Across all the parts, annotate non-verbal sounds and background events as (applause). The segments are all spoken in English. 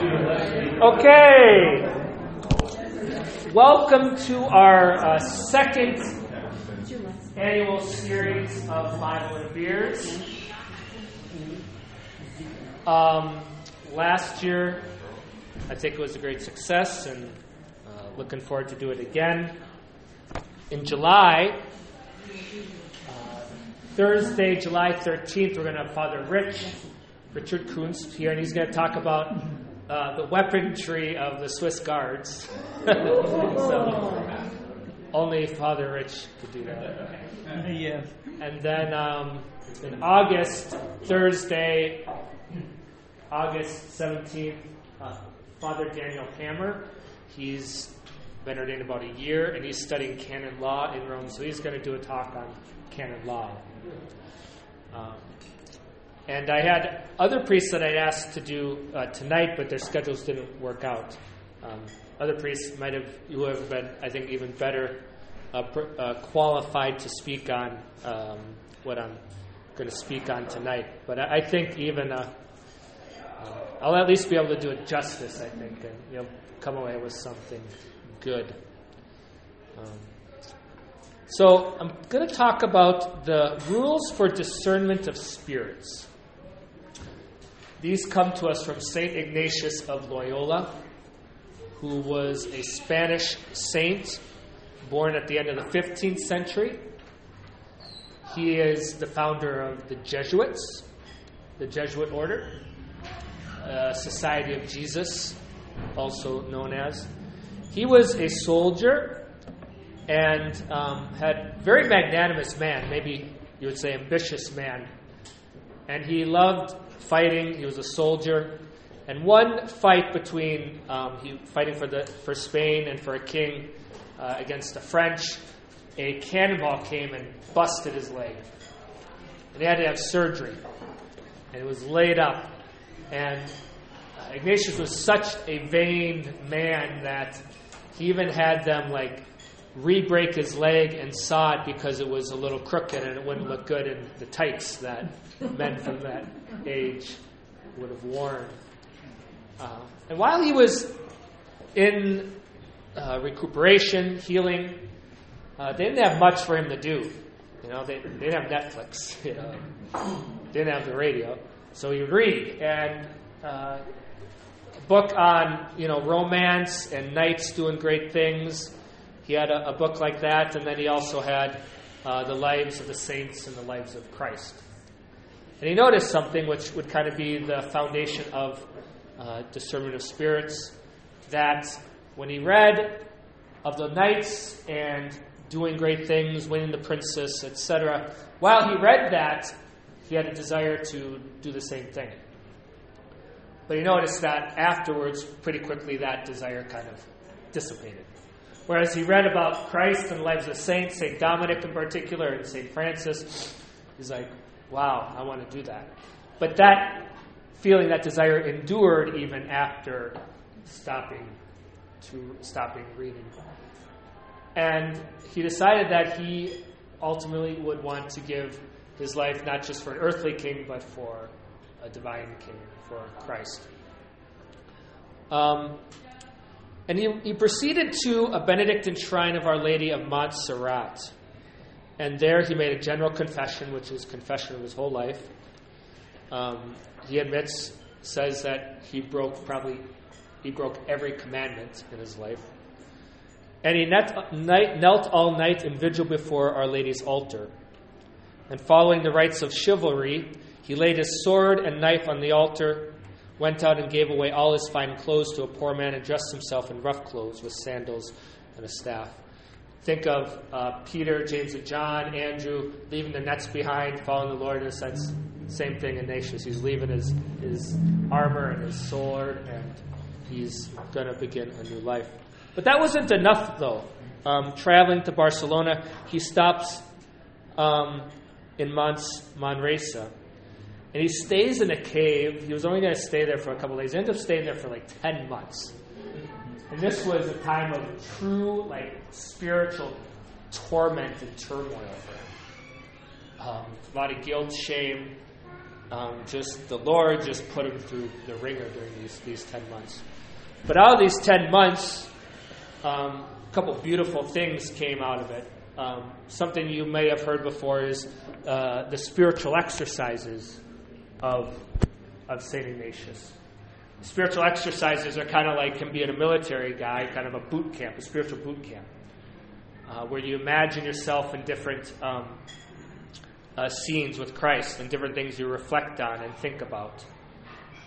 Okay. Welcome to our uh, second annual series of Bible and Beers. Um, last year, I think it was a great success, and uh, looking forward to do it again. In July, uh, Thursday, July 13th, we're going to have Father Rich, Richard Kunst here, and he's going to talk about uh, the weaponry of the Swiss Guards. (laughs) so, only Father Rich could do that. Yes. And then um, in August, Thursday, August 17th, uh, Father Daniel Hammer. He's been ordained about a year and he's studying canon law in Rome, so he's going to do a talk on canon law. Um, and I had other priests that I'd asked to do uh, tonight, but their schedules didn't work out. Um, other priests might have, who have been, I think, even better uh, pr- uh, qualified to speak on um, what I'm going to speak on tonight. But I, I think even uh, uh, I'll at least be able to do it justice. I think, and you know, come away with something good. Um, so I'm going to talk about the rules for discernment of spirits. These come to us from St. Ignatius of Loyola, who was a Spanish saint born at the end of the 15th century. He is the founder of the Jesuits, the Jesuit order, uh, Society of Jesus, also known as. He was a soldier and um, had very magnanimous man, maybe you would say ambitious man. And he loved fighting. He was a soldier. And one fight between um, he fighting for the for Spain and for a king uh, against the French, a cannonball came and busted his leg, and he had to have surgery. And it was laid up. And uh, Ignatius was such a vain man that he even had them like re-break his leg and saw it because it was a little crooked and it wouldn't look good in the tights that men from that age would have worn. Uh, and while he was in uh, recuperation, healing, uh, they didn't have much for him to do. You know, they, they didn't have Netflix. (laughs) You know, didn't have the radio, so he would read and uh, a book on you know romance and knights doing great things. He had a, a book like that, and then he also had uh, the lives of the saints and the lives of Christ. And he noticed something which would kind of be the foundation of uh, discernment of spirits that when he read of the knights and doing great things, winning the princess, etc., while he read that, he had a desire to do the same thing. But he noticed that afterwards, pretty quickly, that desire kind of dissipated. Whereas he read about Christ and the lives of saints, St. Dominic in particular, and St. Francis, he's like, wow, I want to do that. But that feeling, that desire endured even after stopping to stopping reading. And he decided that he ultimately would want to give his life not just for an earthly king, but for a divine king, for Christ. Um, and he, he proceeded to a Benedictine shrine of Our Lady of Montserrat. And there he made a general confession, which is confession of his whole life. Um, he admits, says that he broke probably, he broke every commandment in his life. And he knelt, knelt all night in vigil before Our Lady's altar. And following the rites of chivalry, he laid his sword and knife on the altar, went out and gave away all his fine clothes to a poor man, and dressed himself in rough clothes with sandals and a staff. Think of uh, Peter, James, and John, Andrew leaving their nets behind, following the Lord in a sense. Same thing in Ignatius. He's leaving his, his armor and his sword, and he's going to begin a new life. But that wasn't enough, though. Um, traveling to Barcelona, he stops um, in Mons, Manresa. And he stays in a cave. He was only going to stay there for a couple days. He ended up staying there for like 10 months. And this was a time of true, like, spiritual torment and turmoil for him. Um, a lot of guilt, shame, Um, just the Lord just put him through the wringer during these, these 10 months. But out of these 10 months, um, a couple beautiful things came out of it. Um, something you may have heard before is uh, the spiritual exercises of, of St. Ignatius. Spiritual exercises are kind of like, can be in a military guy, kind of a boot camp, a spiritual boot camp, uh, where you imagine yourself in different um, uh, scenes with Christ and different things you reflect on and think about.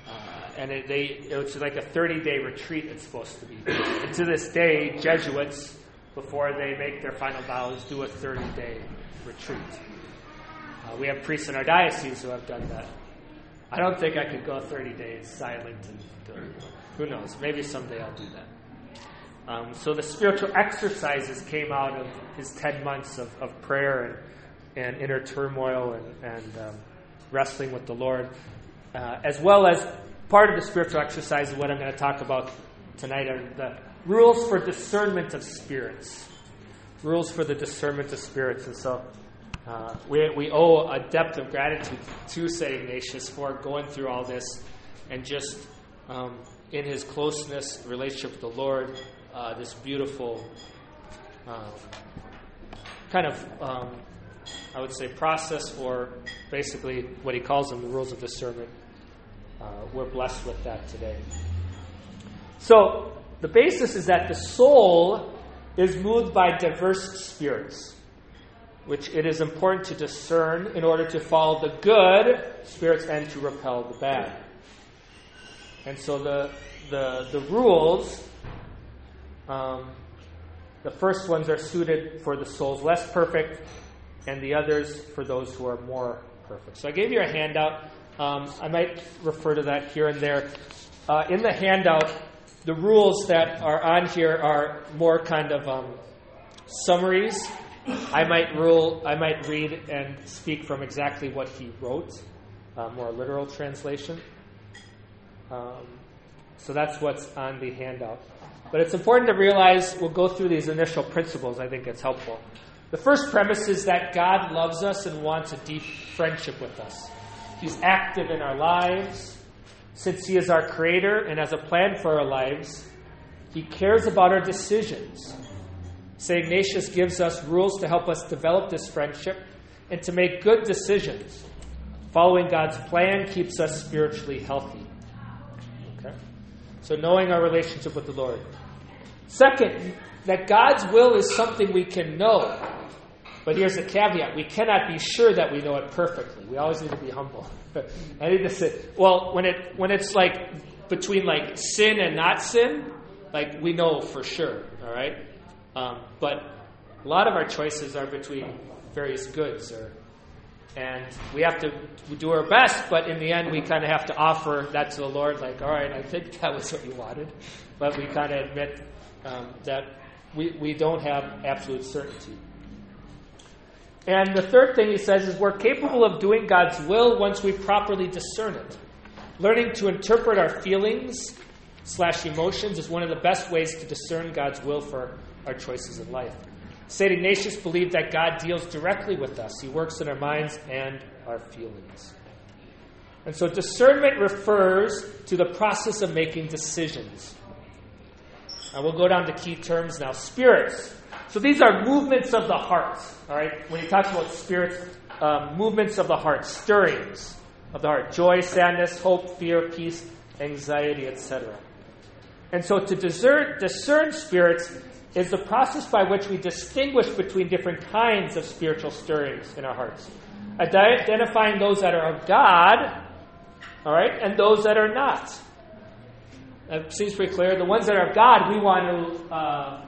Uh, and it, they, it's like a 30 day retreat, it's supposed to be. And to this day, Jesuits, before they make their final vows, do a 30 day retreat. Uh, we have priests in our diocese who have done that. I don't think I could go 30 days silent and. Who knows? Maybe someday I'll do that. Um, so the spiritual exercises came out of his 10 months of, of prayer and, and inner turmoil and, and um, wrestling with the Lord, uh, as well as part of the spiritual exercise of what I'm going to talk about tonight are the rules for discernment of spirits. Rules for the discernment of spirits. And so uh, we, we owe a depth of gratitude to St. Ignatius for going through all this and just um, in his closeness, relationship with the Lord, uh, this beautiful uh, kind of, um, I would say, process, or basically what he calls them the rules of discernment. Uh, we're blessed with that today. So, the basis is that the soul is moved by diverse spirits which it is important to discern in order to follow the good spirits and to repel the bad. And so the the the rules, um, the first ones are suited for the souls less perfect, and the others for those who are more perfect. So I gave you a handout. Um, I might refer to that here and there. Uh, in the handout, the rules that are on here are more kind of um, summaries I might rule, I might read and speak from exactly what he wrote, uh, more literal translation. Um, so that's what's on the handout. But it's important to realize we'll go through these initial principles. I think it's helpful. The first premise is that God loves us and wants a deep friendship with us. He's active in our lives. Since He is our creator and has a plan for our lives, He cares about our decisions. St. Ignatius gives us rules to help us develop this friendship and to make good decisions. Following God's plan keeps us spiritually healthy. Okay? So, knowing our relationship with the Lord. Second, that God's will is something we can know. But here's a caveat we cannot be sure that we know it perfectly. We always need to be humble. (laughs) I need to say, well, when, it, when it's like between like sin and not sin, like we know for sure, all right? Um, but a lot of our choices are between various goods, or, and we have to do our best. But in the end, we kind of have to offer that to the Lord. Like, all right, I think that was what you wanted, but we kind of admit um, that we, we don't have absolute certainty. And the third thing he says is we're capable of doing God's will once we properly discern it. Learning to interpret our feelings slash emotions is one of the best ways to discern God's will for our choices in life. St. Ignatius believed that God deals directly with us, He works in our minds and our feelings. And so discernment refers to the process of making decisions. And we'll go down to key terms now. Spirits. So these are movements of the heart. All right. When he talks about spirits, um, movements of the heart, stirrings of the heart, joy, sadness, hope, fear, peace, anxiety, etc. And so to discern, discern spirits is the process by which we distinguish between different kinds of spiritual stirrings in our hearts. Identifying those that are of God, all right, and those that are not. That seems pretty clear. The ones that are of God, we want to uh,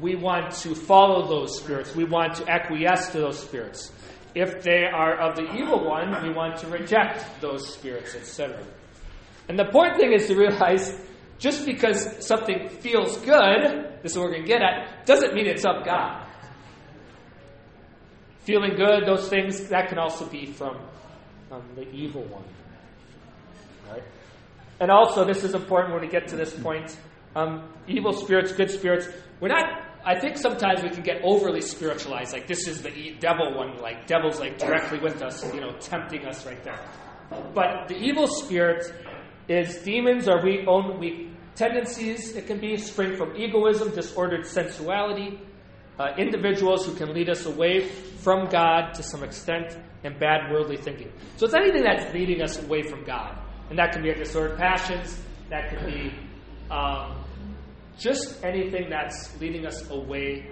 we want to follow those spirits. We want to acquiesce to those spirits. If they are of the evil one, we want to reject those spirits, etc. And the important thing is to realize just because something feels good, this is what we're going to get at, doesn't mean it's of God. Feeling good, those things, that can also be from um, the evil one. Right? And also, this is important when we get to this point um, evil spirits, good spirits. We're not I think sometimes we can get overly spiritualized, like this is the devil one, like devil's like directly with us, you know, tempting us right there. But the evil spirit is demons or we own weak tendencies. It can be spring from egoism, disordered sensuality, uh, individuals who can lead us away from God to some extent, and bad worldly thinking. So it's anything that's leading us away from God, and that can be our disordered passions. That can be um, just anything that's leading us away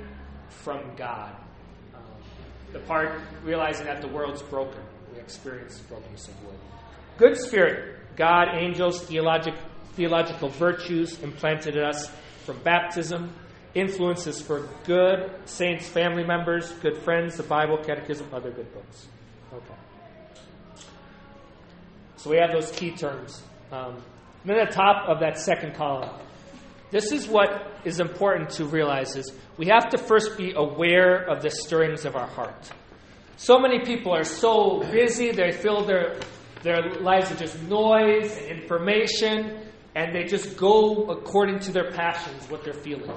from God. The part realizing that the world's broken, we experience brokenness of will. Good spirit, God, angels, theologic, theological virtues implanted in us from baptism, influences for good, saints, family members, good friends, the Bible, catechism, other good books. Okay. So we have those key terms. Um, then at the top of that second column, this is what is important to realize is we have to first be aware of the stirrings of our heart. So many people are so busy, they fill their, their lives with just noise and information, and they just go according to their passions, what they're feeling.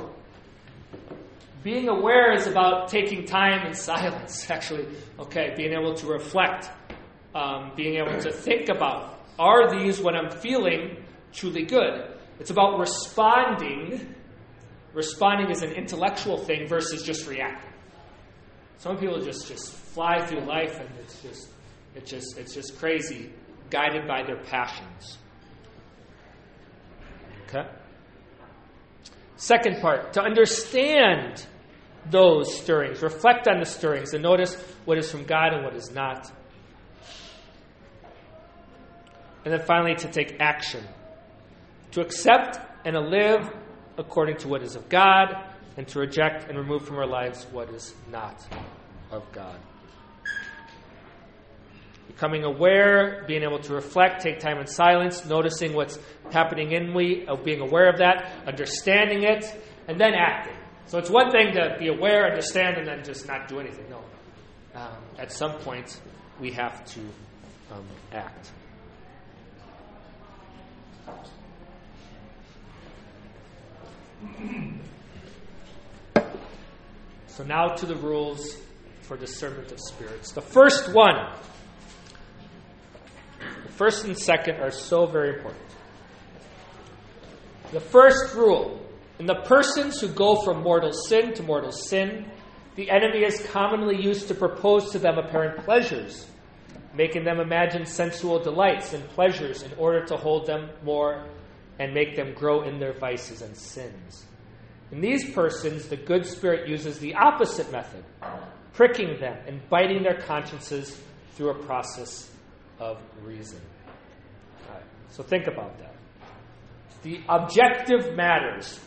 Being aware is about taking time in silence, (laughs) actually. Okay, being able to reflect, um, being able to think about are these what I'm feeling truly good? It's about responding. Responding is an intellectual thing versus just reacting. Some people just, just fly through life and it's just it's just it's just crazy, guided by their passions. Second part, to understand those stirrings, reflect on the stirrings, and notice what is from God and what is not. And then finally, to take action to accept and to live according to what is of God, and to reject and remove from our lives what is not of God. Becoming aware, being able to reflect, take time in silence, noticing what's happening in me, of being aware of that, understanding it, and then acting. So it's one thing to be aware, understand, and then just not do anything. No. Um, at some point, we have to um, act. So now to the rules for discernment of spirits. The first one, the first and second are so very important. The first rule in the persons who go from mortal sin to mortal sin, the enemy is commonly used to propose to them apparent pleasures, making them imagine sensual delights and pleasures in order to hold them more and make them grow in their vices and sins. In these persons, the good spirit uses the opposite method, pricking them and biting their consciences through a process of reason. Right, so think about that. The objective matters.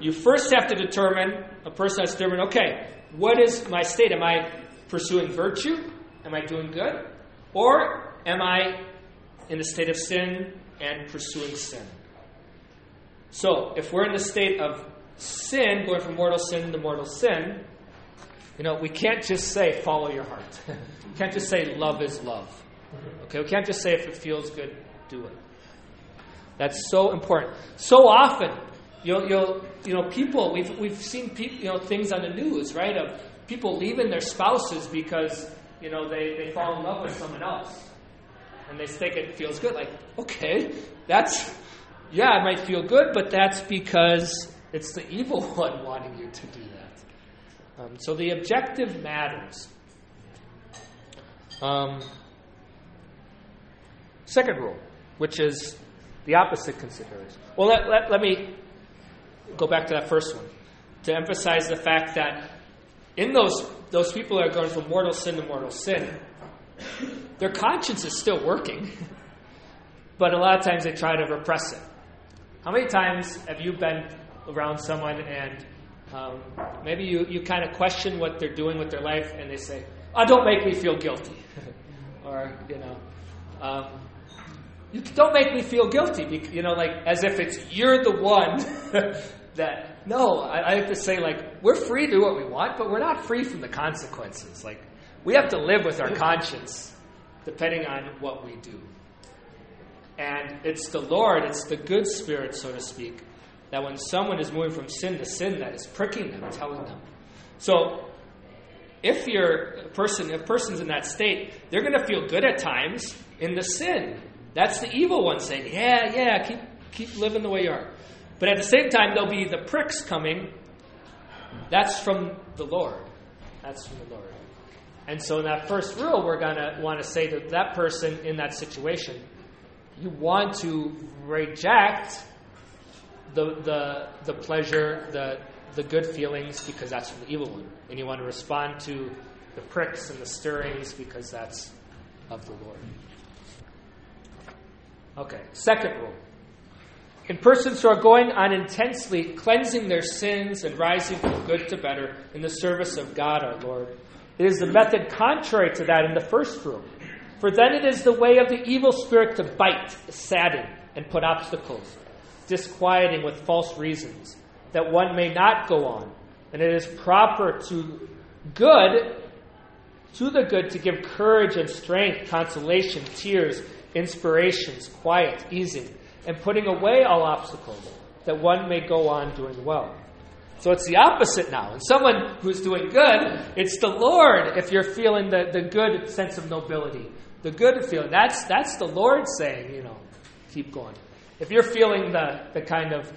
You first have to determine, a person has to determine, okay, what is my state? Am I pursuing virtue? Am I doing good? Or am I in a state of sin and pursuing sin? So, if we're in the state of sin, going from mortal sin to mortal sin, you know, we can't just say follow your heart. (laughs) can't just say love is love. Okay, we can't just say if it feels good, do it. That's so important. So often, you'll, you'll you know, people we've we've seen you know things on the news, right? Of people leaving their spouses because you know they, they fall in love with someone else, and they think it feels good. Like, okay, that's yeah, it might feel good, but that's because it's the (laughs) evil one wanting you to do that. Um, so the objective matters. Um, second rule, which is the opposite consideration. Well, let, let, let me go back to that first one to emphasize the fact that in those, those people that are going from mortal sin to mortal sin, their conscience is still working, (laughs) but a lot of times they try to repress it. How many times have you been around someone and um, maybe you, you kind of question what they're doing with their life and they say, oh, don't make me feel guilty. (laughs) or, you know, um, you don't make me feel guilty, you know, like as if it's you're the one (laughs) that, no, I, I have to say, like, we're free to do what we want, but we're not free from the consequences. Like, we have to live with our conscience depending on what we do. And it's the Lord, it's the good spirit, so to speak, that when someone is moving from sin to sin, that is pricking them, telling them. So, if you're a person, if a person's in that state, they're going to feel good at times in the sin. That's the evil one saying, "Yeah, yeah, keep keep living the way you are." But at the same time, there'll be the pricks coming. That's from the Lord. That's from the Lord. And so, in that first rule, we're going to want to say to that person in that situation, you want to reject the, the, the pleasure, the, the good feelings, because that's from the evil one. And you want to respond to the pricks and the stirrings, because that's of the Lord. Okay, second rule. In persons who are going on intensely cleansing their sins and rising from good to better in the service of God our Lord, it is the method contrary to that in the first rule. For then it is the way of the evil spirit to bite, sadden, and put obstacles, disquieting with false reasons, that one may not go on. And it is proper to good, to the good, to give courage and strength, consolation, tears, inspirations, quiet, easing, and putting away all obstacles, that one may go on doing well. So it's the opposite now. And someone who's doing good, it's the Lord if you're feeling the, the good sense of nobility. The good feeling. That's that's the Lord saying, you know, keep going. If you're feeling the, the kind of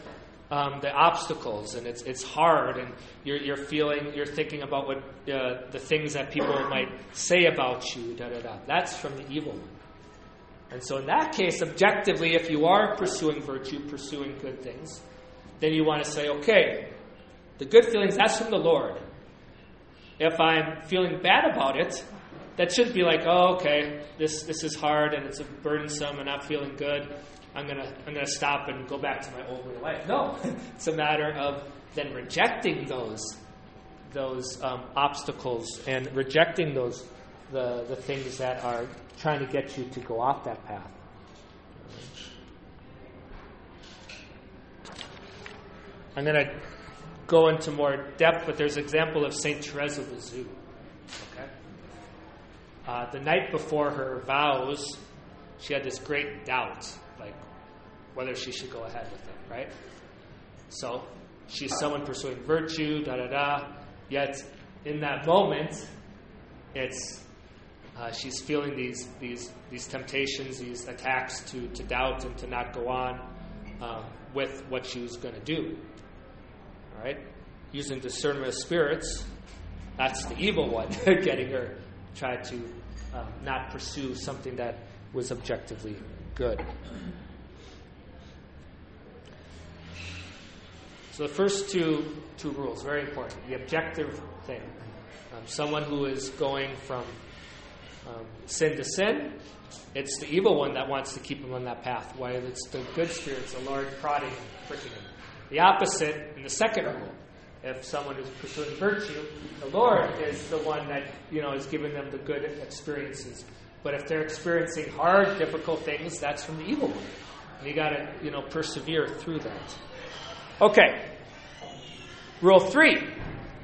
um, the obstacles and it's it's hard and you're you're feeling you're thinking about what uh, the things that people might say about you, da da da. That's from the evil one. And so in that case, objectively, if you are pursuing virtue, pursuing good things, then you want to say, okay, the good feelings, that's from the Lord. If I'm feeling bad about it, that shouldn't be like, oh, okay, this, this is hard and it's burdensome and I'm feeling good. I'm gonna I'm gonna stop and go back to my old way of life. No, (laughs) it's a matter of then rejecting those those um, obstacles and rejecting those the the things that are trying to get you to go off that path. I'm gonna go into more depth, but there's an example of St. Therese of Lisieux. Okay? Uh, the night before her vows, she had this great doubt, like whether she should go ahead with it, right? So she's someone pursuing virtue, da da da. Yet in that moment, it's uh, she's feeling these these these temptations, these attacks to to doubt and to not go on um, with what she was going to do. All right? Using discernment of spirits, that's the evil one, (laughs) getting her try to um, not pursue something that was objectively good. So the first two two rules very important. The objective thing. Um, someone who is going from um, sin to sin, it's the evil one that wants to keep him on that path. While it's the good spirits, the Lord prodding him, pricking him. The opposite in the second rule. If someone is pursuing virtue, the Lord is the one that you know is giving them the good experiences. But if they're experiencing hard, difficult things, that's from the evil one. And you got to you know persevere through that. Okay. Rule three.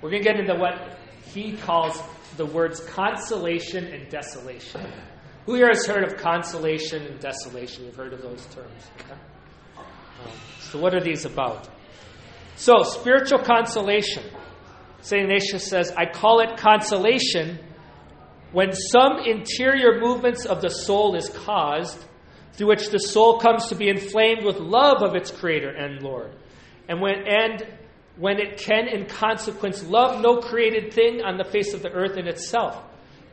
We're going to get into what he calls the words consolation and desolation. Who here has heard of consolation and desolation? You've heard of those terms. Okay? Um, so, what are these about? So, spiritual consolation. St. Ignatius says, I call it consolation when some interior movements of the soul is caused, through which the soul comes to be inflamed with love of its Creator and Lord. And when, and when it can, in consequence, love no created thing on the face of the earth in itself,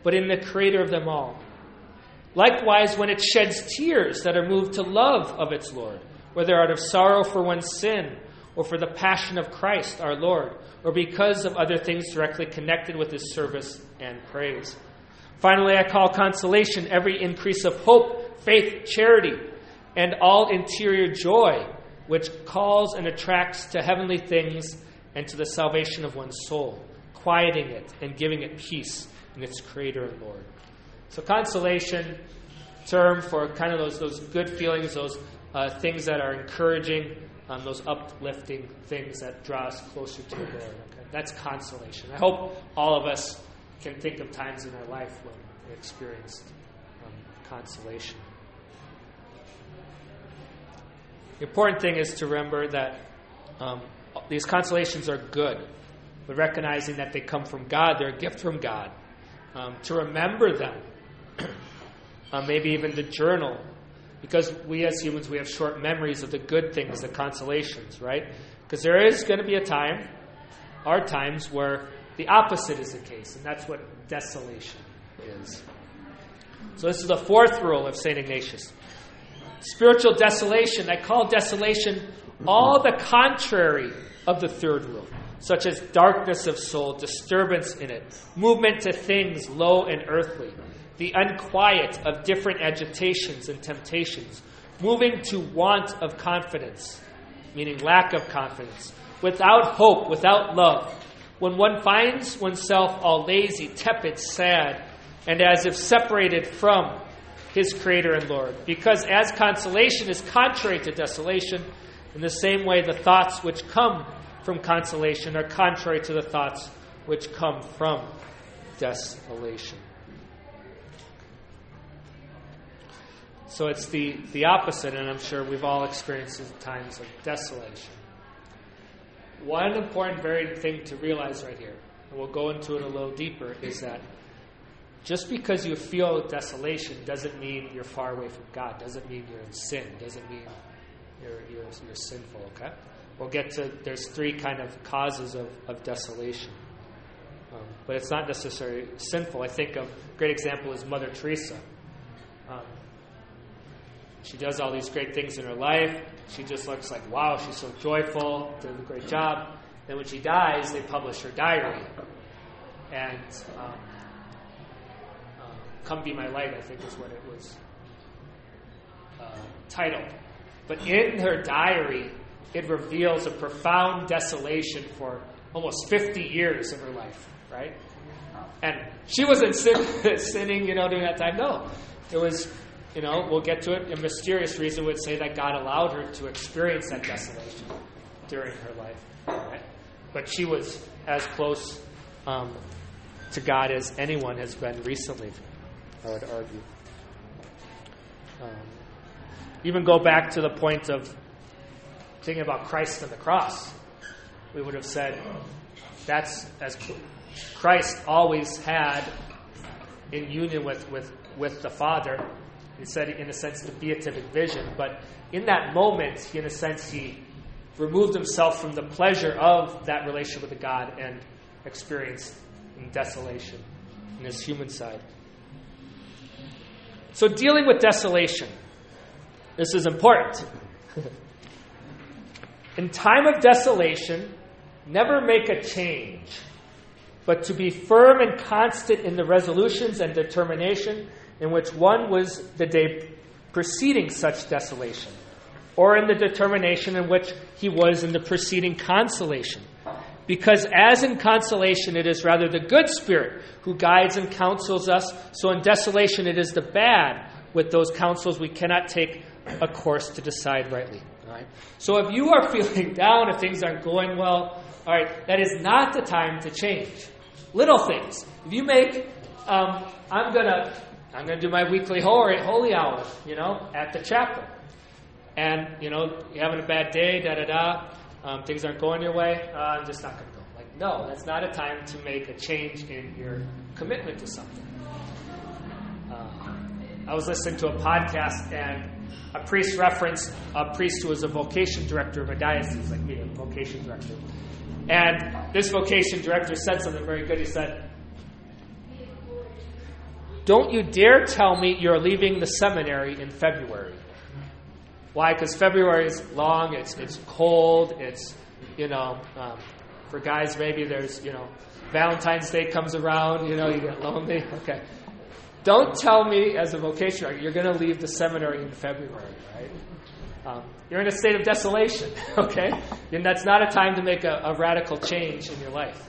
but in the Creator of them all. Likewise, when it sheds tears that are moved to love of its Lord whether out of sorrow for one's sin, or for the passion of Christ our Lord, or because of other things directly connected with his service and praise. Finally, I call consolation every increase of hope, faith, charity, and all interior joy, which calls and attracts to heavenly things and to the salvation of one's soul, quieting it and giving it peace in its Creator and Lord. So, consolation, term for kind of those, those good feelings, those uh, things that are encouraging, um, those uplifting things that draw us closer to the Lord. Okay? That's consolation. I hope all of us can think of times in our life when we experienced um, consolation. The important thing is to remember that Um, these consolations are good, but recognizing that they come from God, they're a gift from God. Um, to remember them, (clears throat) uh, maybe even to journal, because we as humans, we have short memories of the good things, the consolations, right? Because there is going to be a time, our times, where the opposite is the case, and that's what desolation is. So, this is the fourth rule of St. Ignatius. Spiritual desolation, I call desolation all the contrary of the third rule, such as darkness of soul, disturbance in it, movement to things low and earthly, the unquiet of different agitations and temptations, moving to want of confidence, meaning lack of confidence, without hope, without love. When one finds oneself all lazy, tepid, sad, and as if separated from his Creator and Lord. Because as consolation is contrary to desolation, in the same way the thoughts which come from consolation are contrary to the thoughts which come from desolation. So it's the, the opposite, and I'm sure we've all experienced times of desolation. One important very thing to realize right here, and we'll go into it a little deeper, is that just because you feel desolation doesn't mean you're far away from God, doesn't mean you're in sin, doesn't mean you're, you're, you're sinful, okay? We'll get to, there's three kind of causes of, of desolation. Um, but it's not necessarily sinful. I think a great example is Mother Teresa. Um, she does all these great things in her life. She just looks like, wow, she's so joyful, did a great job. Then when she dies, they publish her diary. And um, Come Be My Light, I think is what it was uh, titled. But in her diary, it reveals a profound desolation for almost 50 years of her life, right? And she wasn't sin- (laughs) sinning, you know, during that time. No. It was you know, we'll get to it. A mysterious reason would say that God allowed her to experience that desolation during her life. Right? But she was as close um, to God as anyone has been recently, I would argue. Um, even go back to the point of thinking about Christ and the cross. We would have said that's as Christ always had in union with, with, with the Father he said, in a sense, the beatific vision. But in that moment, in a sense, he removed himself from the pleasure of that relationship with the God and experienced desolation in his human side. So, dealing with desolation, this is important. in time of desolation, never make a change, but to be firm and constant in the resolutions and determination in which one was the day preceding such desolation, or in the determination in which he was in the preceding consolation. Because as in consolation, it is rather the good spirit who guides and counsels us, so in desolation, it is the bad with those counsels we cannot take a course to decide rightly. Right? So if you are (laughs) feeling down, if things aren't going well, all right, that is not the time to change. Little things. If you make, um, I'm to I'm to do my weekly holy, holy hour, you know, at the chapel. And, you know, you're having a bad day, da da da, um, things aren't going your way, uh, I'm just not going to go. Like, no, that's not a time to make a change in your commitment to something. Uh, I was listening to a podcast, and a priest referenced a priest who was a vocation director of a diocese, like me, a vocation director. And this vocation director said something very good. He said, don't you dare tell me you're leaving the seminary in February. Why? Because February is long, it's, it's cold, it's, you know, um, for guys, maybe there's, you know, Valentine's Day comes around, you know, you get lonely. (laughs) Okay. Don't tell me as a vocation you're going to leave the seminary in February, right? Um, you're in a state of desolation, (laughs) okay? And that's not a time to make a, a radical change in your life.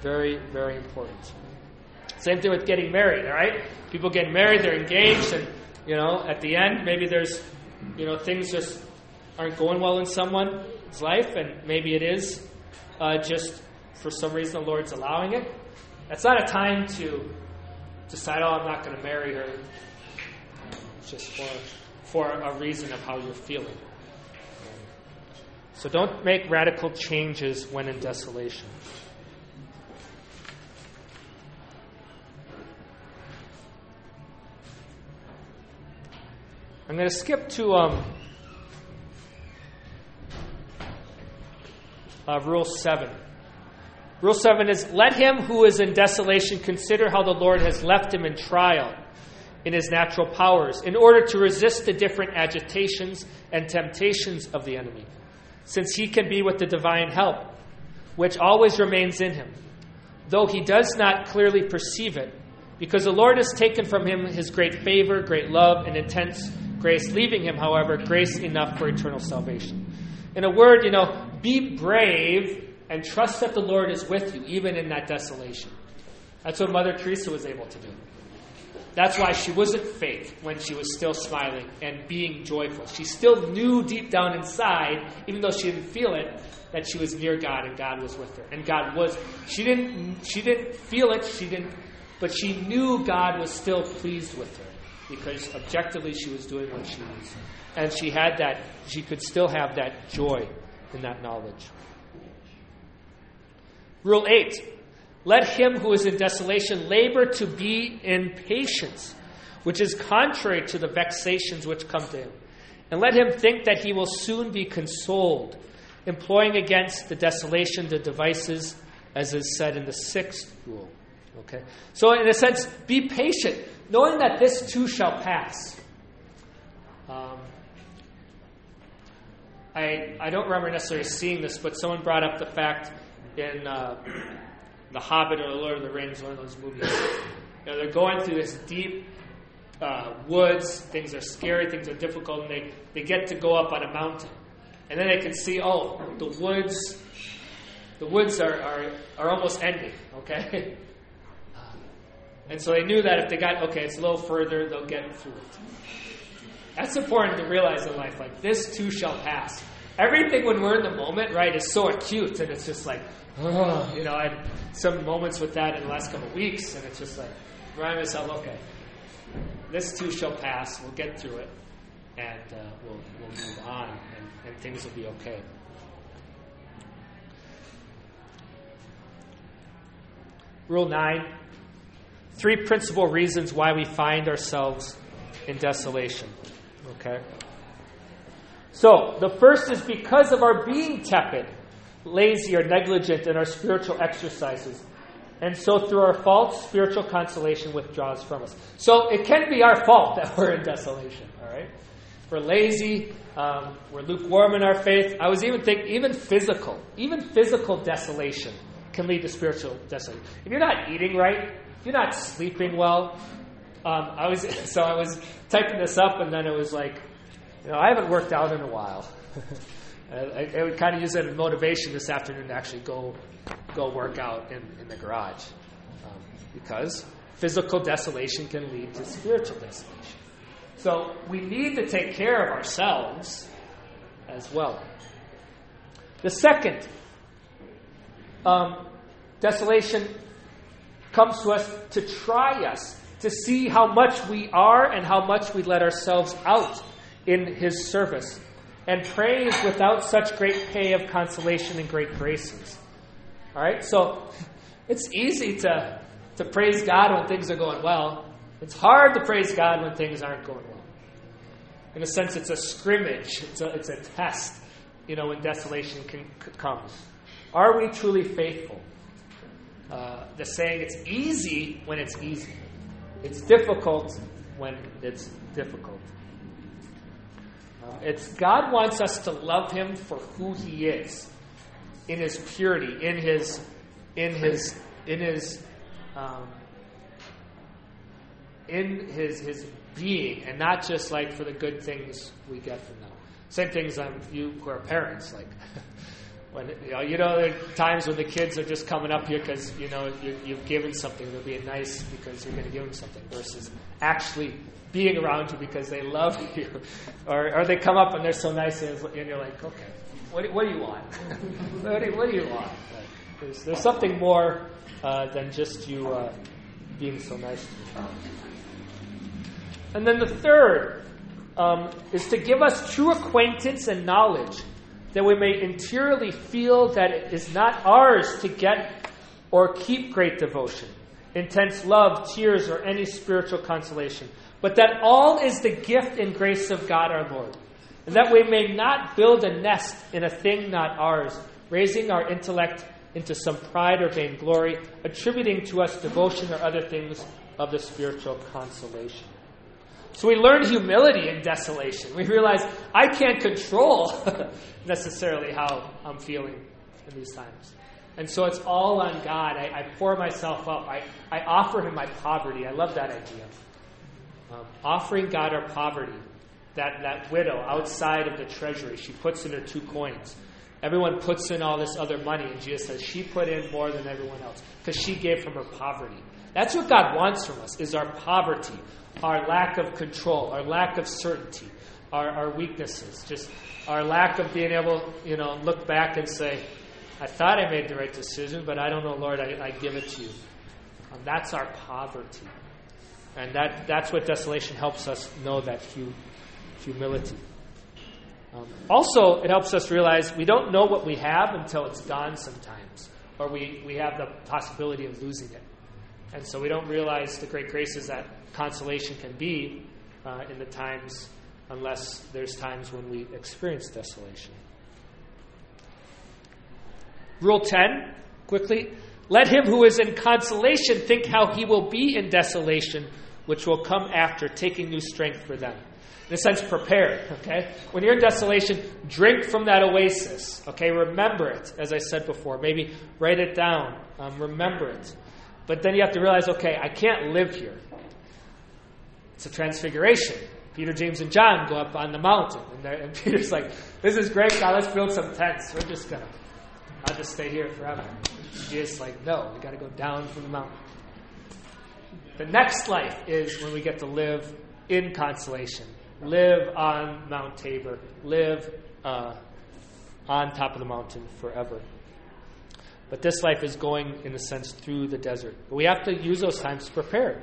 Very, very important. Same thing with getting married, all right? People get married, they're engaged, and, you know, at the end, maybe there's, you know, things just aren't going well in someone's life, and maybe it is uh, just for some reason the Lord's allowing it. That's not a time to decide, oh, I'm not going to marry her just for, for a reason of how you're feeling. So don't make radical changes when in desolation. I'm going to skip to um, uh, Rule 7. Rule 7 is Let him who is in desolation consider how the Lord has left him in trial in his natural powers in order to resist the different agitations and temptations of the enemy, since he can be with the divine help, which always remains in him, though he does not clearly perceive it, because the Lord has taken from him his great favor, great love, and intense grace, leaving him, however, grace enough for eternal salvation. In a word, you know, be brave and trust that the Lord is with you, even in that desolation. That's what Mother Teresa was able to do. That's why she wasn't fake when she was still smiling and being joyful. She still knew deep down inside, even though she didn't feel it, that she was near God and God was with her. And God was. She didn't. She didn't feel it. She didn't. But she knew God was still pleased with her because objectively she was doing what she was. And she had that, she could still have that joy in that knowledge. Rule 8 Let him who is in desolation labor to be in patience, which is contrary to the vexations which come to him. And let him think that he will soon be consoled, employing against the desolation the devices, as is said in the sixth rule. Okay? So, in a sense, be patient knowing that this too shall pass. Um, I, I don't remember necessarily seeing this, but someone brought up the fact in uh, The Hobbit or The Lord of the Rings, one of those movies. You know, they're going through this deep uh, woods, things are scary, things are difficult, and they, they get to go up on a mountain. And then they can see, oh, the woods, the woods are, are, are almost ending, okay? (laughs) And so they knew that if they got, okay, it's a little further, they'll get through it. That's important to realize in life. Like, this too shall pass. Everything when we're in the moment, right, is so acute, and it's just like, oh, you know, I had some moments with that in the last couple of weeks, and it's just like, remind myself, okay, this too shall pass, we'll get through it, and uh, we'll, we'll move on, and, and things will be okay. Rule 9 three principal reasons why we find ourselves in desolation. Okay? So, the first is because of our being tepid, lazy, or negligent in our spiritual exercises. And so, through our faults, spiritual consolation withdraws from us. So, it can be our fault (laughs) that we're in desolation, all right? We're lazy, um, we're lukewarm in our faith. I was even thinking, even physical, even physical desolation can lead to spiritual desolation. If you're not eating right, if you're not sleeping well, um, I was (laughs) so I was typing this up, and then it was like, you know, I haven't worked out in a while. (laughs) I, I, would kind of use it as motivation this afternoon to actually go go work out in, in the garage, um, because physical desolation can lead to spiritual desolation. So we need to take care of ourselves as well. The second, um, desolation comes to us to try us, to see how much we are and how much we let ourselves out in His service, and praise without such great pay of consolation and great graces. All right? So it's easy to, to praise God when things are going well. It's hard to praise God when things aren't going well. In a sense, it's a scrimmage, it's a, it's a test, you know, when desolation can, comes. Are we truly faithful? Uh, the saying it's easy when it's easy. It's difficult when it's difficult. Uh, it's God wants us to love Him for who He is, in His purity, in His, in His, in His, um, in His His being, and not just like for the good things we get from them. Same things on you who are parents, like. (laughs) When you know, you know, there are times when the kids are just coming up here because you know you, you've given something. They're being nice because you're going to give them something, versus actually being around you because they love (laughs) you, or, or they come up and they're so nice and, you're like, okay, what, what do you want? (laughs) what, do, what, do, you want? There's, there's something more uh, than just you uh, being so nice. And then the third um, is to give us true acquaintance and knowledge that we may interiorly feel that it is not ours to get or keep great devotion, intense love, tears, or any spiritual consolation, but that all is the gift and grace of God our Lord, and that we may not build a nest in a thing not ours, raising our intellect into some pride or vainglory, attributing to us devotion or other things of the spiritual consolation. So we learn humility in desolation. We realize I can't control (laughs) necessarily how I'm feeling in these times. And so it's all on God. I, I pour myself up. I, I offer Him my poverty. I love that idea. Um, offering God our poverty. That, that widow outside of the treasury, she puts in her two coins. Everyone puts in all this other money, and Jesus says she put in more than everyone else because she gave from her poverty. That's what God wants from us: is our poverty, our lack of control, our lack of certainty, our, our weaknesses, just our lack of being able, you know, look back and say, I thought I made the right decision, but I don't know, Lord, I, I give it to you. Um, that's our poverty. And that, that's what desolation helps us know that hu- humility. Um, also, it helps us realize we don't know what we have until it's gone sometimes, or we, we have the possibility of losing it. And so we don't realize the great graces that consolation can be uh, in the times unless there's times when we experience desolation. Rule 10, quickly. Let him who is in consolation think how he will be in desolation, which will come after, taking new strength for them. In a sense, prepare, okay? When you're in desolation, drink from that oasis, okay? Remember it, as I said before. Maybe write it down, um, remember it. But then you have to realize, okay, I can't live here. It's a transfiguration. Peter, James, and John go up on the mountain. And, and (laughs) Peter's like, this is great, God, let's build some tents. We're just to I'll just stay here forever. Jesus like, no, we got to go down from the mountain. The next life is when we get to live in consolation, live on Mount Tabor, live uh, on top of the mountain forever. But this life is going, in a sense, through the desert. But we have to use those times to prepare.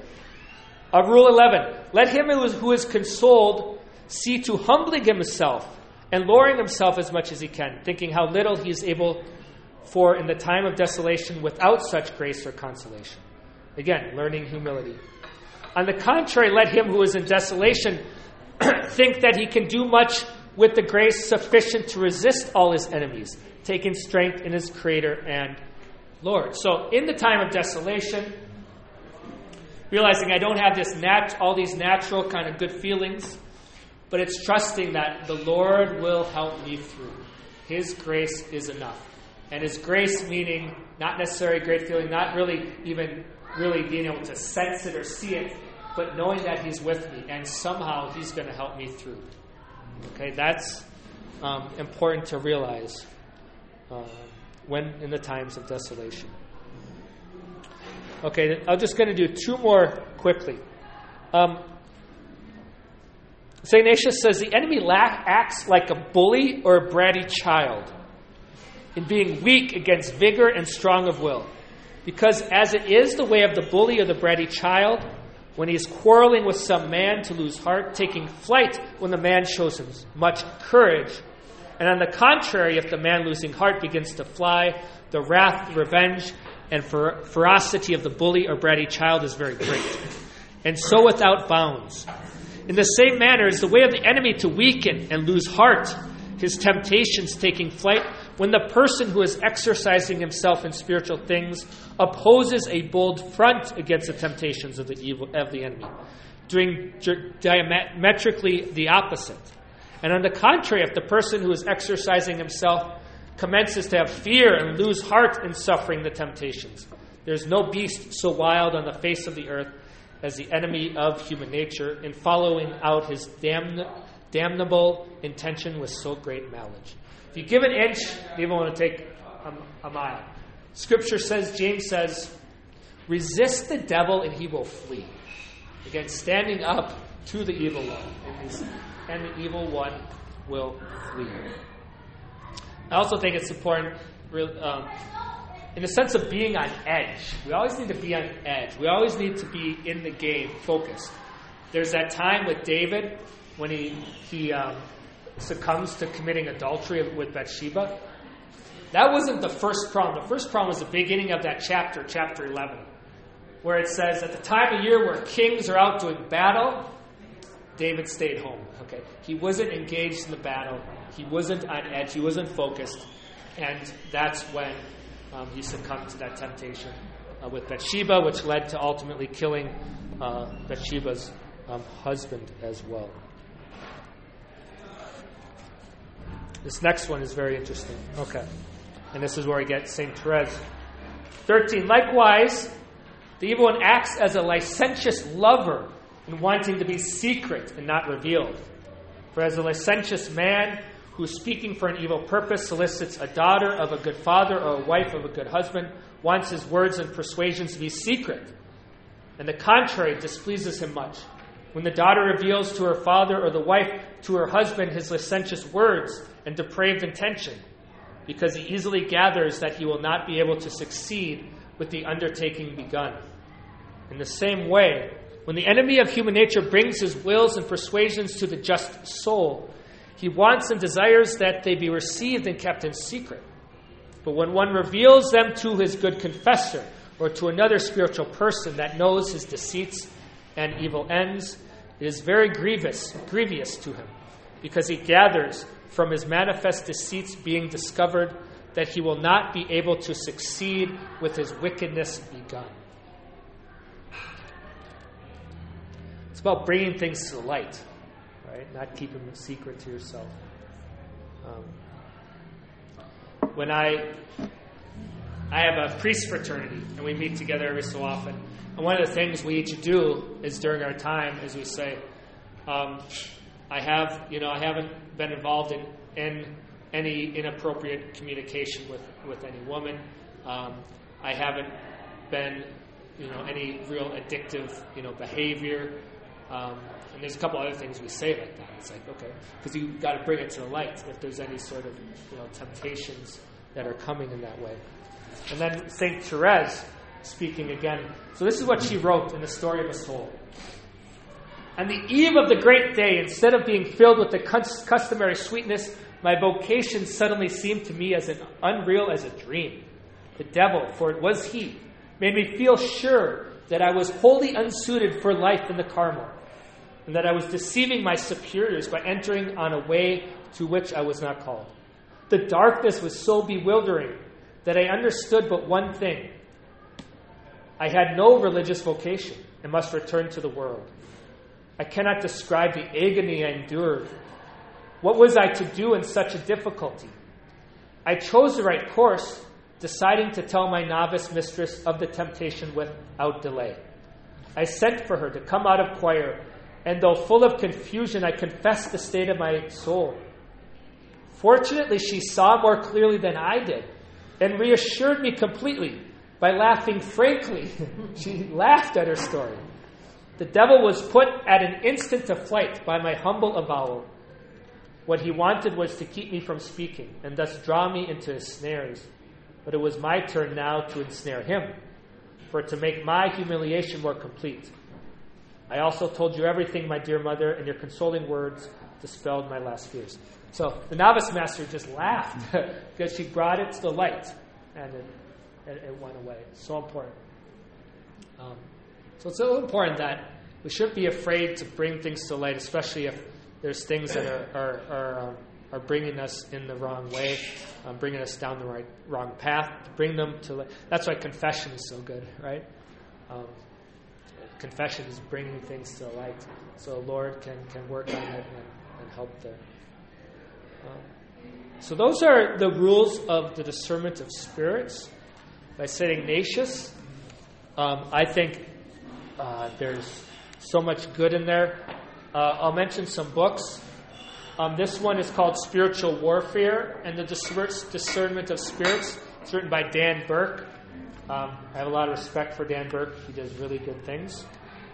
Uh, rule 11 Let him who is consoled see to humbling himself and lowering himself as much as he can, thinking how little he is able for in the time of desolation without such grace or consolation. Again, learning humility. On the contrary, let him who is in desolation (clears throat) think that he can do much with the grace sufficient to resist all his enemies, taking strength in his Creator and Lord. So, in the time of desolation, realizing I don't have this nat- all these natural kind of good feelings, but it's trusting that the Lord will help me through. His grace is enough. And His grace meaning not necessarily great feeling, not really even really being able to sense it or see it, but knowing that He's with me and somehow He's going to help me through. Okay, that's um, important to realize uh, when in the times of desolation. Okay, I'm just going to do two more quickly. Um, St. Ignatius says the enemy acts like a bully or a bratty child in being weak against vigor and strong of will. Because as it is the way of the bully or the bratty child, when he is quarreling with some man to lose heart, taking flight when the man shows him much courage, and on the contrary, if the man losing heart begins to fly, the wrath, the revenge, and fer- ferocity of the bully or bratty child is very great, and so without bounds. In the same manner is the way of the enemy to weaken and lose heart, his temptations taking flight, when the person who is exercising himself in spiritual things opposes a bold front against the temptations of the evil of the enemy, doing diametrically the opposite. And on the contrary, if the person who is exercising himself commences to have fear and lose heart in suffering the temptations, there's no beast so wild on the face of the earth as the enemy of human nature in following out his damn, damnable intention with so great malice. If you give an inch, the evil want to take a, a mile. Scripture says, James says, resist the devil and he will flee. Again, standing up to the evil one, and the evil one will flee. I also think it's important, um, in the sense of being on edge. We always need to be on edge. We always need to be in the game, focused. There's that time with David when he he um, succumbs to committing adultery with Bathsheba. That wasn't the first problem. The first problem was the beginning of that chapter, chapter 11, where it says, At the time of year where kings are out doing battle, David stayed home. Okay, he wasn't engaged in the battle. He wasn't on edge. He wasn't focused, and that's when um, he succumbed to that temptation uh, with Bathsheba, which led to ultimately killing uh, Bathsheba's um, husband as well. This next one is very interesting. Okay. And this is where we get St. Therese. 13. Likewise, the evil one acts as a licentious lover in wanting to be secret and not revealed. For as a licentious man who, speaking for an evil purpose, solicits a daughter of a good father or a wife of a good husband, wants his words and persuasions to be secret, and the contrary displeases him much. When the daughter reveals to her father or the wife to her husband his licentious words and depraved intention, because he easily gathers that he will not be able to succeed with the undertaking begun. In the same way, when the enemy of human nature brings his wills and persuasions to the just soul, he wants and desires that they be received and kept in secret. But when one reveals them to his good confessor or to another spiritual person that knows his deceits and evil ends, it is very grievous, grievous to him, because he gathers from his manifest deceits being discovered that he will not be able to succeed with his wickedness begun. It's about bringing things to light, right? Not keeping them secret to yourself. Um, when I I have a priest fraternity, and we meet together every so often. And one of the things we each do is during our time is we say, um, I have, you know, I haven't been involved in, in any inappropriate communication with, with any woman. Um, I haven't been, you know, any real addictive, you know, behavior. Um, and there's a couple other things we say like that. It's like, okay, because you got to bring it to the light if there's any sort of, you know, temptations that are coming in that way. And then St. Therese speaking again. So this is what she wrote in the story of a soul. On the eve of the great day, instead of being filled with the customary sweetness, my vocation suddenly seemed to me as an unreal as a dream. The devil, for it was he, made me feel sure that I was wholly unsuited for life in the Carmel, and that I was deceiving my superiors by entering on a way to which I was not called. The darkness was so bewildering that I understood but one thing I had no religious vocation and must return to the world. I cannot describe the agony I endured. What was I to do in such a difficulty? I chose the right course, deciding to tell my novice mistress of the temptation without delay. I sent for her to come out of choir, and though full of confusion, I confessed the state of my soul. Fortunately, she saw more clearly than I did and reassured me completely by laughing frankly. (laughs) she laughed at her story. The devil was put at an instant to flight by my humble avowal. What he wanted was to keep me from speaking and thus draw me into his snares. But it was my turn now to ensnare him, for to make my humiliation more complete. I also told you everything, my dear mother, and your consoling words dispelled my last fears. So the novice master just laughed (laughs) because she brought it to the light and it, it, it went away. So important. Um, so it's so important that we shouldn't be afraid to bring things to light, especially if there's things that are, are, are, um, are bringing us in the wrong way, um, bringing us down the right, wrong path. To bring them to light. That's why confession is so good, right? Um, confession is bringing things to light so the Lord can, can work on it and, and help there. Um, so those are the rules of the discernment of spirits by St. Ignatius. Um, I think uh, there's so much good in there. Uh, I'll mention some books. Um, this one is called Spiritual Warfare and the Discernment of Spirits. It's written by Dan Burke. Um, I have a lot of respect for Dan Burke. He does really good things.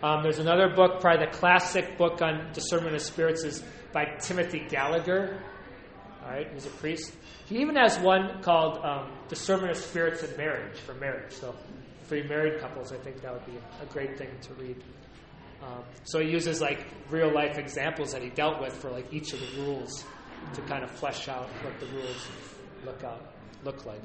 Um, there's another book, probably the classic book on discernment of spirits, is by Timothy Gallagher. All right, he's a priest. He even has one called um, Discernment of Spirits in Marriage for marriage. So, for married couples, I think that would be a great thing to read. Um, so he uses like real life examples that he dealt with for like each of the rules to kind of flesh out what the rules look out look like.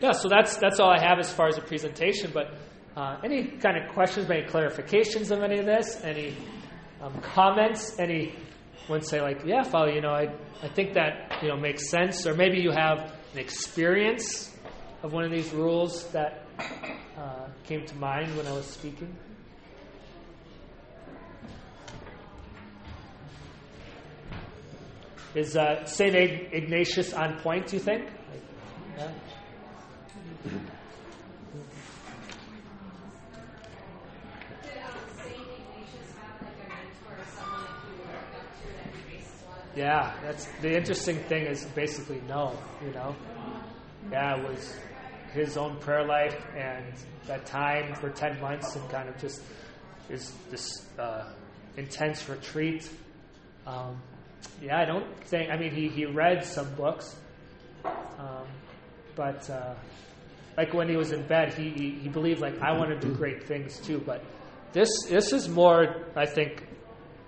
Yeah, so that's that's all I have as far as a presentation. But uh, any kind of questions, any clarifications of any of this, any um, comments, any one say like, yeah, Father, you know, I I think that you know makes sense, or maybe you have an experience of one of these rules that uh, came to mind when I was speaking. Is uh, St. Ignatius on point, do you think? Yeah. Yeah, that's the interesting thing is basically no, you know. Yeah, it was his own prayer life and that time for 10 months and kind of just is this uh, intense retreat. Um, yeah, I don't think. I mean, he, he read some books, um, but uh, like when he was in bed, he, he, he believed like I want to do great things too. But this this is more, I think,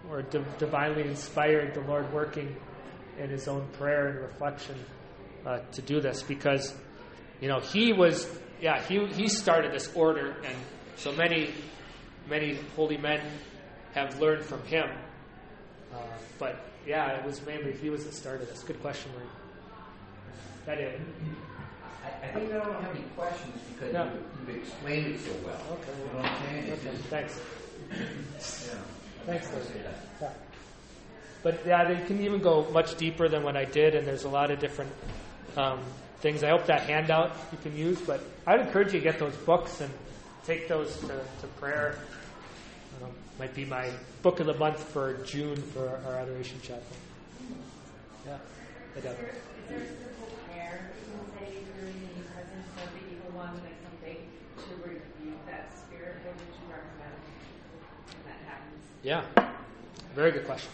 more divinely inspired. The Lord working in His own prayer and reflection uh, to do this because you know he was yeah he he started this order and so many many holy men have learned from him. Uh, but yeah, it was mainly he was the start of this. Good question, Marie. That it. I, I think I don't have any questions because No. you, you've explained it so well. Okay. You know what I'm saying? It's Okay, just- thanks. yeah. Thanks, I Dave. say that. Yeah. But yeah, they can even go much deeper than what I did, and there's a lot of different um, things. I hope that handout you can use, but I'd encourage you to get those books and take those to, to prayer. Um, might be my book of the month for June for our adoration chapel. Yeah, I doubt it. Is there a simple prayer you can say during the presence of the evil one, like something to rebuke that spirit? What would you recommend when that happens? Yeah, very good question.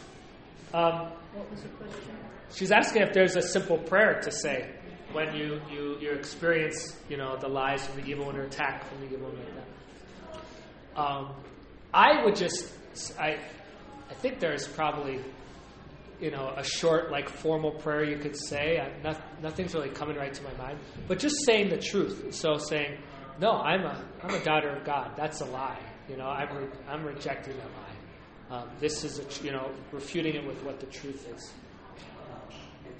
Um, What was the question? She's asking if there's a simple prayer to say when you, you, you experience, you know, the lies from the evil one or attack from the evil one like that. Um, I would just, I, I think there's probably, you know, a short, like, formal prayer you could say. Not, nothing's really coming right to my mind. But just saying the truth. So saying, no, I'm a, I'm a daughter of God. That's a lie. You know, I'm, re- I'm rejecting that lie. Um, this is, a, you know, refuting it with what the truth is.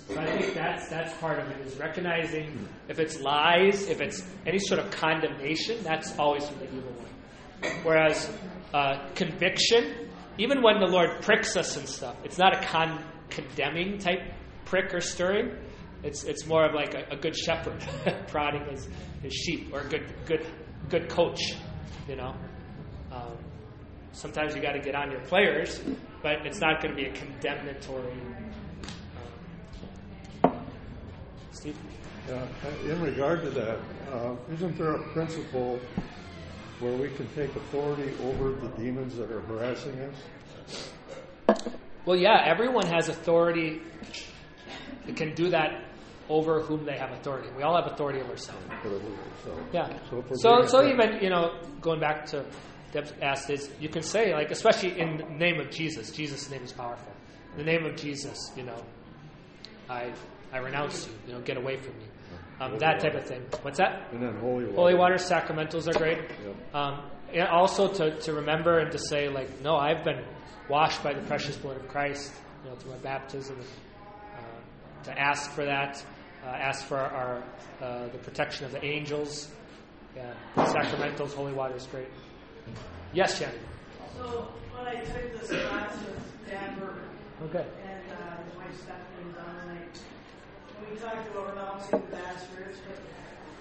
So I think that's that's part of it is recognizing if it's lies, if it's any sort of condemnation, that's always from the evil one. Whereas uh, conviction, even when the Lord pricks us and stuff, it's not a con- condemning type prick or stirring. It's it's more of like a, a good shepherd (laughs) prodding his, his sheep, or a good good good coach, you know. Um, sometimes you got to get on your players, but it's not going to be a condemnatory. Um, Steve? Yeah, in regard to that, uh, isn't there a principle where we can take authority over the demons that are harassing us? Well, yeah, everyone has authority. They can do that over whom they have authority. We all have authority over ourselves. So, Yeah. So So, so even you know, going back to Deb's asked is, you can say like, especially in the name of Jesus. Jesus' name is powerful. In the name of Jesus, you know, I I renounce you. You know, get away from me. Um, that type of thing. What's that? And then holy water. Holy water sacramentals are great. Yep. Um, and also to, to remember and to say like, no, I've been washed by the precious blood of Christ, you know, through my baptism. Uh, to ask for that, uh, ask for our uh, the protection of the angels. Yeah, sacramentals, holy water is great. Yes, Shannon. So when I took this class with Dan Burke Okay. and uh, his wife Stephanie and Don and we talked about renouncing the spirits, but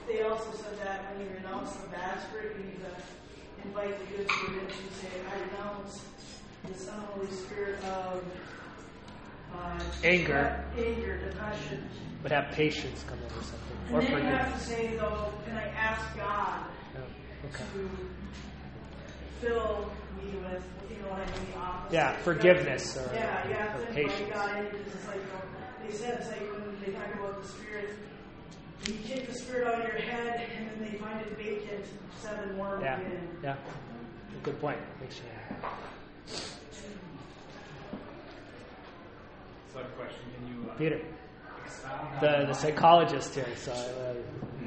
they also said that when you renounce the spirit, you need to invite the good spirit. You say, I renounce this unholy spirit of uh, Anger. anger, depression. But have patience come or something. And Or then you have to say, though, can I ask God Yeah. Okay. to fill me with, you know what I mean, the opposite. Yeah, forgiveness or- yeah, you have or to invite patience. God in because it's like, they said it's like when they talk about the spirit, you kick the spirit out of your head and then they find it vacant, seven more Yeah. again. Yeah. Good point. Thanks, Shannon. sub question. Can you uh, Peter, the, the psychologist here. So, uh,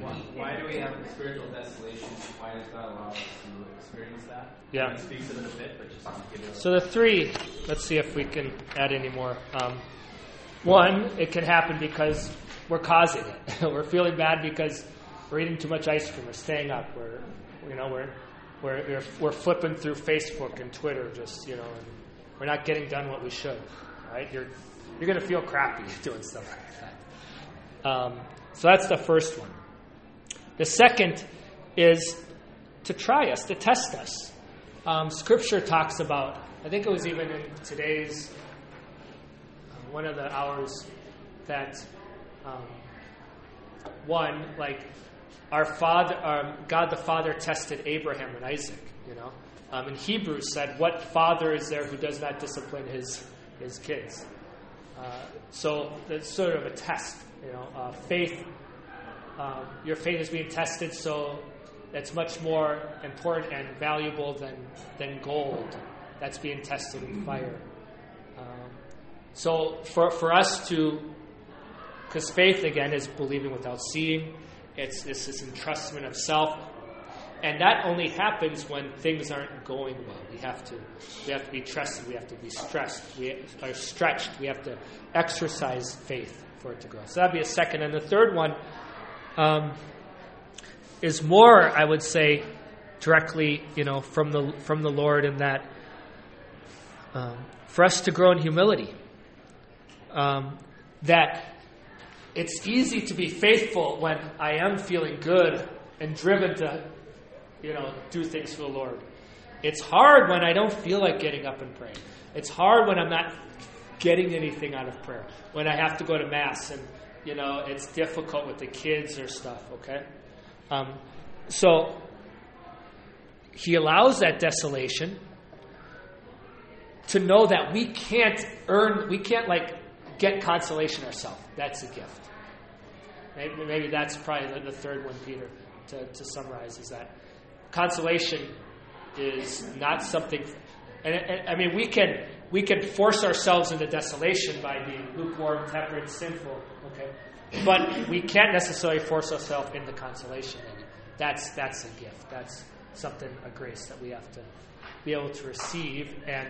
why, why do we have spiritual desolation? Why does God allow us to experience that? Yeah. It speaks to it a bit, but just give it so the three. Let's see if we can add any more. Um, one, it can happen because we're causing it. (laughs) we're feeling bad because we're eating too much ice cream. We're staying up. We're, you know, we're we're we're, we're flipping through Facebook and Twitter, just you know, and we're not getting done what we should. Right? You're you're going to feel crappy (laughs) doing stuff like that. Um, so that's the first one. The second is to try us, to test us. Um, scripture talks about, I think it was even in today's, uh, one of the hours, that um, one, like, our father, um, God the Father tested Abraham and Isaac, you know. Um, and Hebrews said, What father is there who does not discipline his, his kids? Uh, so it's sort of a test, you know. Uh, faith, um, your faith is being tested, so that's much more important and valuable than, than gold that's being tested in fire. Um, so for, for us to, because faith again is believing without seeing, it's this, this entrustment of self, and that only happens when things aren't going well. We have to, we have to be trusted. We have to be stressed. We are stretched. We have to exercise faith for it to grow. So that'd be a second. And the third one um, is more, I would say, directly, you know, from the from the Lord, in that um, for us to grow in humility. Um, that it's easy to be faithful when I am feeling good and driven to, you know, do things for the Lord. It's hard when I don't feel like getting up and praying. It's hard when I'm not getting anything out of prayer. When I have to go to mass and you know it's difficult with the kids or stuff. Okay, um, so he allows that desolation to know that we can't earn, we can't like get consolation ourselves. That's a gift. Maybe, maybe that's probably the, third one, Peter, to, to summarize is that consolation is not something. And, and, I mean, we can we can force ourselves into desolation by being lukewarm, temperate, sinful. But we can't necessarily force ourselves into consolation. That's that's a gift. That's something a grace that we have to be able to receive. And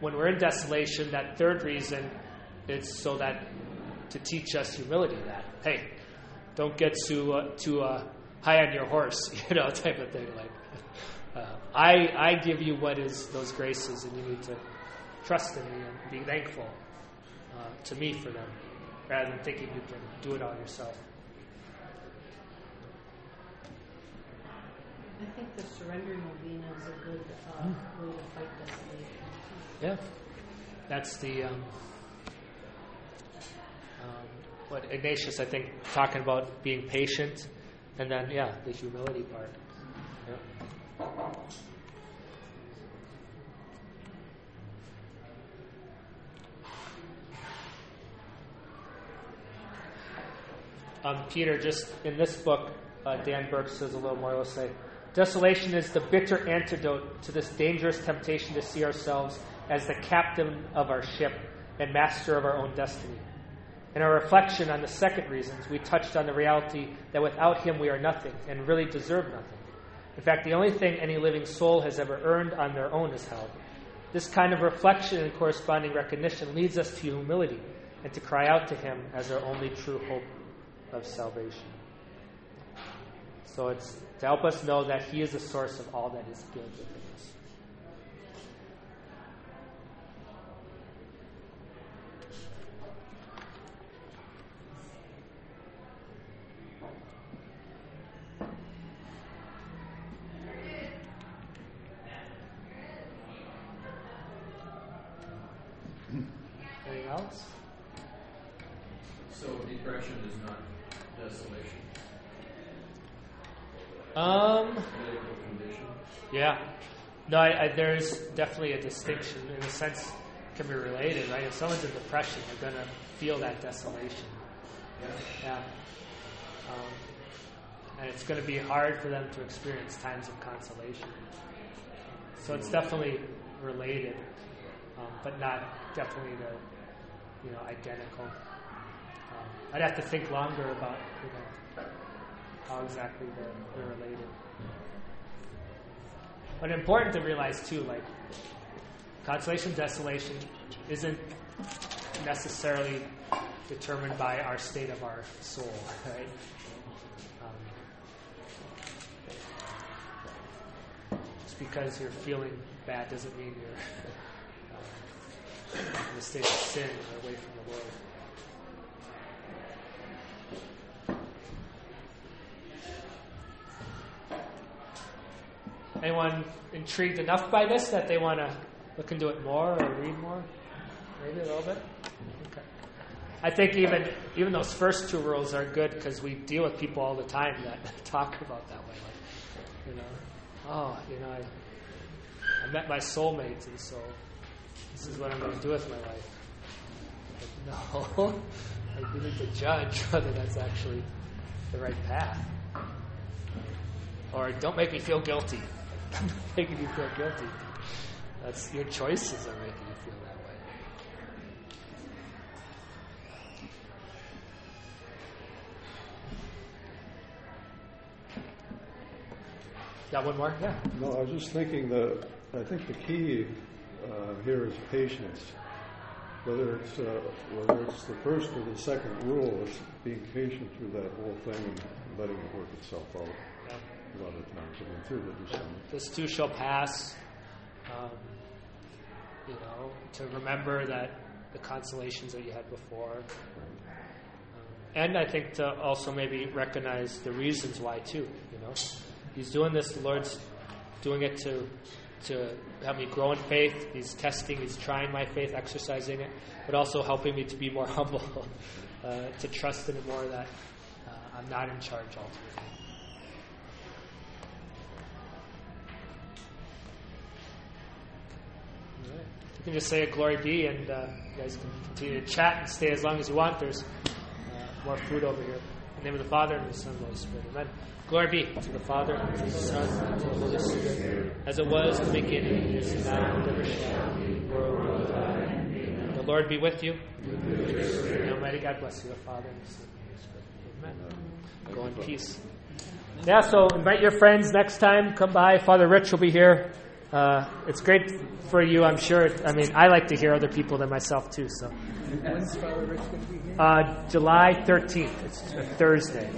when we're in desolation, that third reason is so that to teach us humility. That hey, don't get too uh, too uh, high on your horse, (laughs) you know, type of thing. Like uh, I I give you what is those graces, and you need to trust in me and be thankful uh, to me for them, rather than thinking you can do it all yourself. I think the surrendering of novena is a good uh, way to fight desolation. Yeah, that's the um, um, what Ignatius I think talking about being patient, and then yeah, the humility part. Yeah. Um, Peter, just in this book, uh, Dan Burke says a little more. He'll say, Desolation is the bitter antidote to this dangerous temptation to see ourselves as the captain of our ship and master of our own destiny. In our reflection on the second reasons, we touched on the reality that without Him we are nothing and really deserve nothing. In fact, the only thing any living soul has ever earned on their own is hell. This kind of reflection and corresponding recognition leads us to humility and to cry out to Him as our only true hope of salvation. So it's to help us know that He is the source of all that is good within us. Anything else? So depression is not desolation. Um, yeah. No, I, I, there's definitely a distinction in a sense can be related, right? If someone's in depression, they're going to feel that desolation. Yeah. Um, and it's going to be hard for them to experience times of consolation. So it's definitely related, um, but not definitely the you know, identical. Um, I'd have to think longer about you know how exactly they're, they're related. But important to realize too, like consolation, desolation isn't necessarily determined by our state of our soul, right? Um, just because you're feeling bad doesn't mean you're um, in a state of sin or away from the Lord. Anyone intrigued enough by this that they want to look into it more or read more? Maybe a little bit. Okay. I think even even those first two rules are good because we deal with people all the time that (laughs) talk about that way. Like, you know, oh, you know, I, I met my soulmate, and so this is what I'm going to do with my life. (laughs) No, (laughs) like, we need to judge whether that's actually the right path. Or don't make me feel guilty. (laughs) making you feel guilty. That's your choices are making you feel that way. Got one more? Yeah. No, I was just thinking that I think the key uh, here is patience. Whether it's uh, whether it's the first or the second rule, it's being patient through that whole thing and letting it work itself out. December. This too shall pass. Um, you know, to remember that the consolations that you had before. Um, and I think to also maybe recognize the reasons why too. You know, he's doing this. The Lord's doing it to to help me grow in faith. He's testing. He's trying my faith, exercising it, but also helping me to be more (laughs) humble, uh, to trust in it more that uh, I'm not in charge ultimately. You can just say a glory be, and uh, you guys can continue to chat and stay as long as you want. There's uh, more food over here. In the name of the Father, and the Son, and the Holy Spirit. Amen. Glory be to the Father, and to the Son, and to the Holy Spirit, as it was in the beginning, is now, and ever shall be, world without end. The Lord be with you. And Almighty God bless you, the Father, and the Son, and the Holy Spirit. Amen. Go in peace. Yeah, so invite your friends next time. Come by. Father Rich will be here. Uh, it's great for you, I'm sure. I mean, I like to hear other people than myself, too. So, When's Father Rich going to be here? uh, July 13th. It's a Thursday.